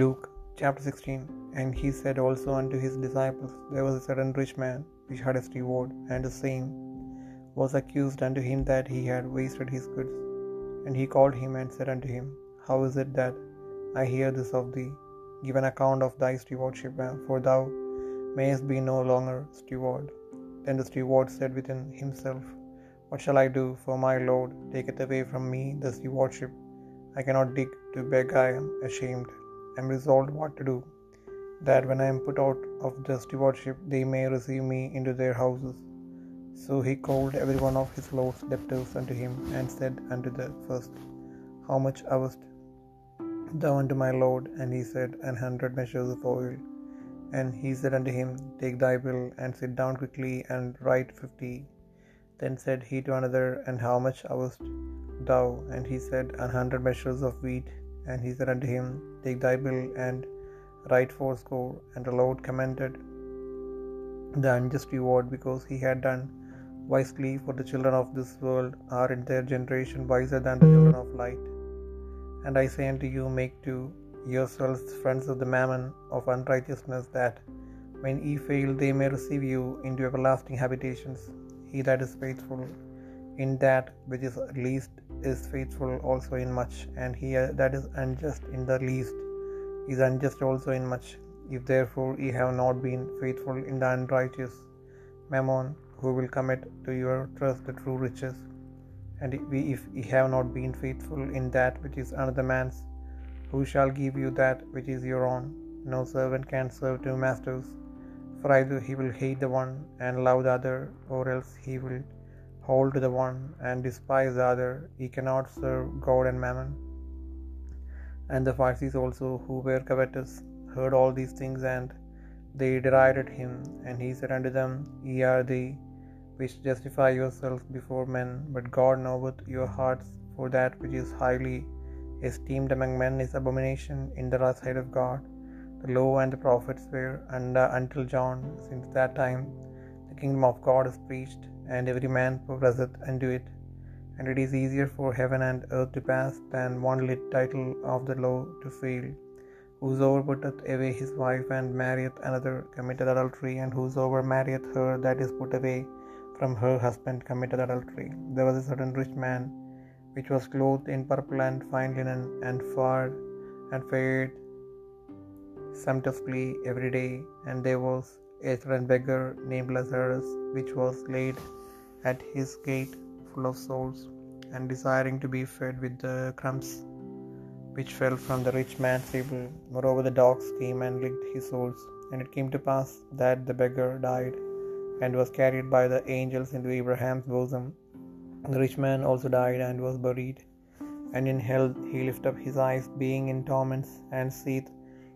Luke chapter 16 And he said also unto his disciples, There was a certain rich man which had a steward, and the same was accused unto him that he had wasted his goods. And he called him and said unto him, How is it that I hear this of thee? Give an account of thy stewardship, for thou mayest be no longer steward. Then the steward said within himself, What shall I do? For my Lord taketh away from me the stewardship. I cannot dig to beg, I am ashamed. Am resolved what to do, that when I am put out of the stewardship, they may receive me into their houses. So he called every one of his lord's debtors unto him, and said unto the first, How much owest thou unto my lord? And he said, An hundred measures of oil. And he said unto him, Take thy bill, and sit down quickly, and write fifty. Then said he to another, And how much owest thou? And he said, An hundred measures of wheat. And he said unto him, Take thy bill, and write fourscore. And the Lord commended the unjust reward, because he had done wisely. For the children of this world are in their generation wiser than the children of light. And I say unto you, make to yourselves friends of the mammon of unrighteousness, that when ye fail, they may receive you into everlasting habitations. He that is faithful in that which is least is faithful also in much, and he uh, that is unjust in the least is unjust also in much. If therefore ye have not been faithful in the unrighteous mammon, who will commit to your trust the true riches? And if ye have not been faithful in that which is another man's, who shall give you that which is your own? No servant can serve two masters, for either he will hate the one and love the other, or else he will hold to the one and despise the other. He cannot serve God and mammon. And the Pharisees also, who were covetous, heard all these things, and they derided him. And he said unto them, Ye are they which justify yourselves before men, but God knoweth your hearts, for that which is highly esteemed among men is abomination in the sight of God. The law and the prophets were under until John. Since that time the kingdom of God is preached, and every man progresseth unto it. And it is easier for heaven and earth to pass than one lit title of the law to fail. Whosoever putteth away his wife and marrieth another committeth adultery, and whosoever marrieth her that is put away from her husband committed adultery. There was a certain rich man which was clothed in purple and fine linen, and fared and fared sumptuously every day. And there was a certain beggar named Lazarus, which was laid at his gate full of souls, and desiring to be fed with the crumbs which fell from the rich man's table. Moreover, the dogs came and licked his soles. And it came to pass that the beggar died, and was carried by the angels into Abraham's bosom. The rich man also died and was buried. And in hell he lifted up his eyes, being in torments, and seeth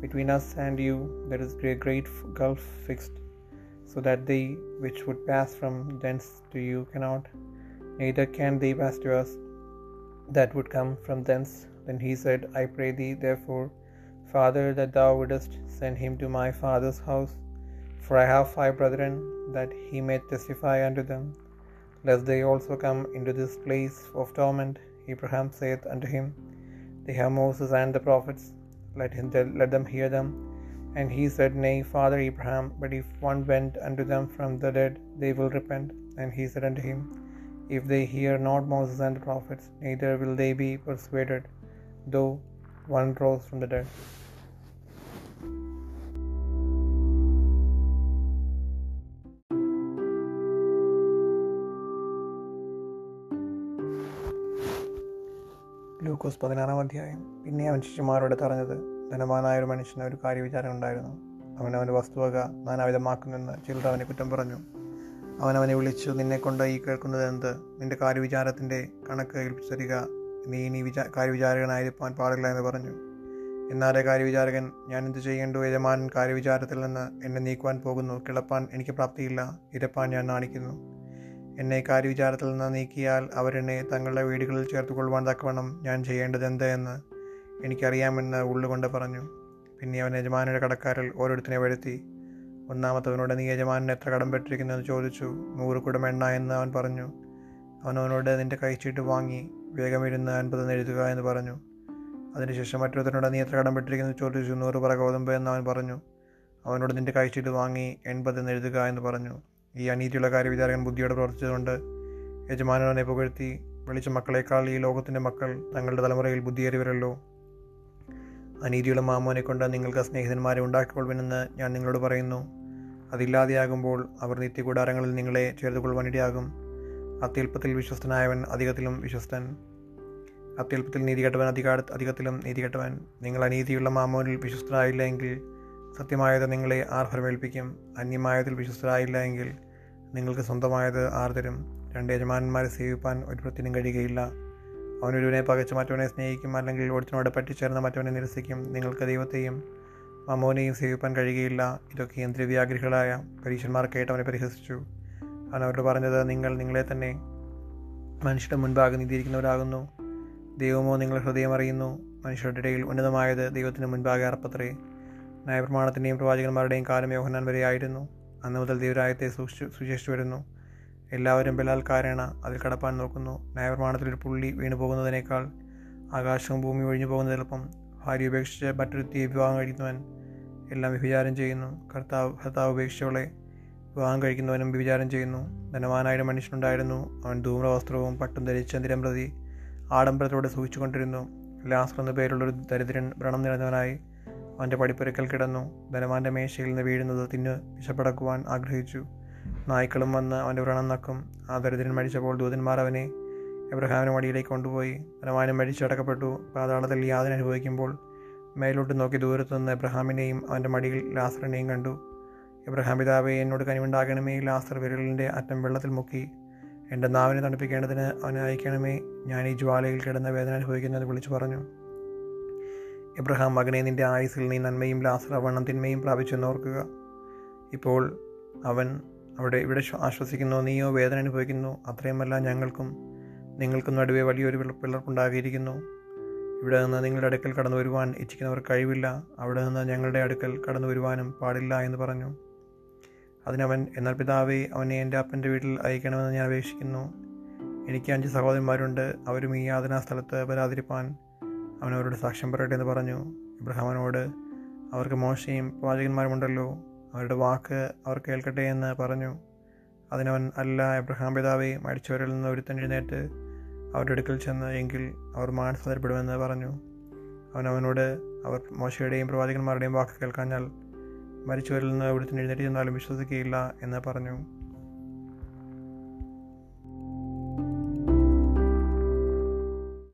between us and you there is a great gulf fixed, so that they which would pass from thence to you cannot, neither can they pass to us that would come from thence. Then he said, I pray thee, therefore, Father, that thou wouldest send him to my father's house, for I have five brethren, that he may testify unto them, lest they also come into this place of torment. Abraham saith unto him, They have Moses and the prophets, let, him, let them hear them. And he said, Nay, Father Abraham, but if one went unto them from the dead, they will repent. And he said unto him, If they hear not Moses and the prophets, neither will they be persuaded, though one rose from the dead. ലൂക്കോസ് പതിനാറാം അധ്യായം. പിന്നെ അവൻ ശിശുമാരോട് പറഞ്ഞത് ധനവാനായ ഒരു മനുഷ്യന് ഒരു കാര്യവിചാരം ഉണ്ടായിരുന്നു. അവൻ അവന്റെ വസ്തുവക നാനാവിധമാക്കുന്നെന്ന് ചിലർ അവനെ കുറ്റം പറഞ്ഞു. അവൻ അവനെ വിളിച്ചു നിന്നെ കൊണ്ട് ഈ കേൾക്കുന്നത് എന്ത്? നിന്റെ കാര്യവിചാരത്തിന്റെ കണക്ക് ഏൽപ്പിച്ചു തരിക നീ ഇനി വിചാ കാര്യവിചാരകനായിരിക്കാൻ പാടില്ല എന്ന് പറഞ്ഞു. എന്നാലേ കാര്യവിചാരകൻ ഞാൻ എന്ത് ചെയ്യേണ്ടു? യജമാനൻ കാര്യവിചാരത്തിൽ നിന്ന് എന്നെ നീക്കുവാൻ പോകുന്നു. കിളപ്പാൻ എനിക്ക് പ്രാപ്തിയില്ല. ഇരപ്പാൻ ഞാൻ നാണിക്കുന്നു. എന്നെ കാര്യവിചാരത്തിൽ നിന്ന് നീക്കിയാൽ അവരെന്നെ തങ്ങളുടെ വീടുകളിൽ ചേർത്തുകൊള്ളുവാൻ തക്കവണ്ണം ഞാൻ ചെയ്യേണ്ടത് എന്ത് എന്ന് എനിക്കറിയാമെന്ന് ഉള്ളുകൊണ്ട് പറഞ്ഞു. പിന്നെ അവൻ യജമാനയുടെ കടക്കാരിൽ ഓരോരുത്തരെ വരുത്തി. ഒന്നാമത്തവനോട് നീ യജമാനൻ എത്ര കടം പെട്ടിരിക്കുന്നു? എന്ന് ചോദിച്ചു. നൂറ് കുടം എണ്ണ എന്ന് അവൻ പറഞ്ഞു. അവൻ അവനോട് നിന്റെ കൈച്ചീട്ട് വാങ്ങി വേഗമിരുന്ന് അൻപതെന്ന് എഴുതുക എന്ന് പറഞ്ഞു. അതിനുശേഷം മറ്റൊരുത്തനോട് നീ എത്ര കടം പെട്ടിരിക്കുന്നു? ചോദിച്ചു. നൂറ് പറ ഗോതമ്പ് എന്ന് അവൻ പറഞ്ഞു. അവനോട് നിന്റെ കൈച്ചീട്ട് വാങ്ങി എൺപതെന്ന് എഴുതുക എന്ന് പറഞ്ഞു. ഈ അനീതിയുള്ള കാര്യവിചാരകൻ ബുദ്ധിയോടെ പ്രവർത്തിച്ചതുകൊണ്ട് യജമാനനെ പുകഴ്ത്തി വിളിച്ച മക്കളെക്കാൾ ഈ ലോകത്തിന്റെ മക്കൾ തങ്ങളുടെ തലമുറയിൽ ബുദ്ധിയേറിയവരല്ലോ. അനീതിയുള്ള മാമോനെ കൊണ്ട് നിങ്ങൾക്ക് സ്നേഹിതന്മാരെ ഉണ്ടാക്കിക്കൊള്ളുമെന്ന് ഞാൻ നിങ്ങളോട് പറയുന്നു. അതില്ലാതെയാകുമ്പോൾ അവർ നിത്യകൂടാരങ്ങളിൽ നിങ്ങളെ ചേർത്തുകൊള്ളുവാനിടയാകും അത്യല്പത്തിൽ വിശ്വസ്തനായവൻ അധികത്തിലും വിശ്വസ്തൻ. അത്യല്പത്തിൽ നീതികെട്ടവൻ അധികാര അധികത്തിലും നീതികെട്ടവൻ. നിങ്ങൾ അനീതിയുള്ള മാമോനിൽ വിശ്വസ്തരായില്ല എങ്കിൽ സത്യമായത് നിങ്ങളെ ആർ ഫലമേൽപ്പിക്കും അന്യമായതിൽ വിശ്വസ്തരായില്ല എങ്കിൽ നിങ്ങൾക്ക് സ്വന്തമായത് ആർ തരും. രണ്ട് യജമാനന്മാരെ സേവിപ്പാൻ ഒരു പ്രത്യേകം കഴിയുകയില്ല. അവനൊരുവനെ പകച്ച് മറ്റവനെ സ്നേഹിക്കും അല്ലെങ്കിൽ ഒരുത്തിനോട് പറ്റിച്ചേർന്ന് മറ്റവനെ നിരസിക്കും. നിങ്ങൾക്ക് ദൈവത്തെയും മമോനെയും സേവിപ്പാൻ കഴിയുകയില്ല. ഇതൊക്കെ ദ്രവ്യാഗ്രഹികളായ പരീക്ഷന്മാർ കേട്ടവനെ പരിഹസിച്ചു. അവൻ അവരോട് പറഞ്ഞത് നിങ്ങൾ നിങ്ങളെ തന്നെ മനുഷ്യരുടെ മുൻപാകെ നീതിയിരിക്കുന്നവരാകുന്നു. ദൈവമോ നിങ്ങളുടെ ഹൃദയം അറിയുന്നു. മനുഷ്യരുടെ ഇടയിൽ ഉന്നതമായത് ദൈവത്തിന് മുൻപാകെ അർപ്പത്രേ. ന്യായപ്രമാണത്തിന്റെയും പ്രവാചകന്മാരുടെയും കാലം യോഹന്നാൻ വരെയായിരുന്നു അന്ന് മുതൽ ദൈവരായത്തെ സൂക്ഷിച്ചു സൂക്ഷിച്ചു വരുന്നു. എല്ലാവരും ബലാൽക്കാരേണ അതിൽ കടപ്പാൻ നോക്കുന്നു. നയപ്രമാണത്തിൽ ഒരു പുള്ളി വീണു പോകുന്നതിനേക്കാൾ ആകാശവും ഭൂമി ഒഴിഞ്ഞു പോകുന്നത് എളുപ്പം. ഭാര്യ ഉപേക്ഷിച്ച് മറ്റൊരുത്തിയെ വിവാഹം കഴിക്കുന്നവൻ എല്ലാം വിഭിചാരം ചെയ്യുന്നു. കർത്താവ് ഭർത്താവ് ഉപേക്ഷിച്ചവളെ വിവാഹം കഴിക്കുന്നവനും വിചാരം ചെയ്യുന്നു. ധനവാനായ മനുഷ്യനുണ്ടായിരുന്നു. അവൻ ധൂമ്രവസ്ത്രവും പട്ടും ധരിച്ച നിരം പ്രതി ആഡംബരത്തോടെ സൂക്ഷിച്ചുകൊണ്ടിരുന്നു. ലാസർ എന്ന പേരുള്ളൊരു ദരിദ്രൻ വ്രണം നിറഞ്ഞവനായി അവന്റെ പടിപ്പുരക്കൽ കിടന്നു. ധനവാന്റെ മേശയിൽ നിന്ന് വീഴുന്നത് തിന്ന് വിശപ്പടക്കുവാൻ ആഗ്രഹിച്ചു. നായ്ക്കളും വന്ന് അവന്റെ വ്രണം നക്കും. ആ ദരിദ്രൻ മരിച്ചപ്പോൾ ദൂതന്മാർ അവനെ എബ്രഹാമിന് മടിയിലേക്ക് കൊണ്ടുപോയി. ധനവാനും മരിച്ചടക്കപ്പെട്ടു പാതാളത്തിൽ യാതന അനുഭവിക്കുമ്പോൾ മേലോട്ട് നോക്കി ദൂരത്തു നിന്ന് എബ്രഹാമിനെയും അവന്റെ മടിയിൽ ലാസറിനെയും കണ്ടു. എബ്രഹാം പിതാവെ എന്നോട് കനിവുണ്ടാകണമേ. ലാസർ വിരലിന്റെ അറ്റം വെള്ളത്തിൽ മുക്കി. എന്റെ നാവിനെ തണുപ്പിക്കേണ്ടതിന് അവനെ അയക്കണമേ. ഞാൻ ഈ ജ്വാലയിൽ കിടന്ന വേദന അനുഭവിക്കുന്നത് വിളിച്ചു പറഞ്ഞു. എബ്രഹാം മകനെ നിന്റെ ആയുസിൽ നീ നന്മയും ലാസർ വണ്ണം തിന്മയും പ്രാപിച്ചെന്ന് ഓർക്കുക. ഇപ്പോൾ അവൻ അവിടെ ഇവിടെ ആശ്വസിക്കുന്നു നീയോ വേദന അനുഭവിക്കുന്നു. അത്രയുമല്ല ഞങ്ങൾക്കും നിങ്ങൾക്കും നടുവേ വലിയൊരു പിളർപ്പുണ്ടാകിയിരിക്കുന്നു. ഇവിടെ നിന്ന് നിങ്ങളുടെ അടുക്കൽ കടന്നു വരുവാൻ ഇച്ഛിക്കുന്നവർ കഴിവില്ല. അവിടെ നിന്ന് ഞങ്ങളുടെ അടുക്കൽ കടന്നു വരുവാനും പാടില്ല എന്ന് പറഞ്ഞു. അതിനവൻ എന്നാൽ പിതാവേ അവനെ എന്റെ അപ്പന്റെ വീട്ടിൽ അയക്കണമെന്ന് ഞാൻ അപേക്ഷിക്കുന്നു. എനിക്ക് അഞ്ച് സഹോദരന്മാരുണ്ട്. അവരും ഈ യാതനാ സ്ഥലത്ത് വരാതിരിപ്പാൻ അവൻ അവരോട് സാക്ഷ്യം പറയട്ടെ എന്ന് പറഞ്ഞു. ഇബ്രഹാമനോട് അവർക്ക് മോശയും പ്രവാചകന്മാരുമുണ്ടല്ലോ. അവരുടെ വാക്ക് അവർ കേൾക്കട്ടെ എന്ന് പറഞ്ഞു. അതിനവൻ അല്ല എബ്രഹാം പിതാവെ. മരിച്ചവരിൽ നിന്ന് ഒരുത്തൻ എഴുന്നേറ്റ് അവരുടെ അടുക്കൽ ചെന്ന് എങ്കിൽ അവർ മാനസാന്തരപ്പെടുമെന്ന് പറഞ്ഞു. അവൻ അവനോട് അവർ മോശയുടെയും പ്രവാചകന്മാരുടെയും വാക്ക് കേൾക്കാഞ്ഞാൽ മരിച്ചവരിൽ നിന്ന് ഒരുത്തൻ എഴുന്നേറ്റ് ചെന്നാലും വിശ്വസിക്കുകയില്ല എന്ന് പറഞ്ഞു.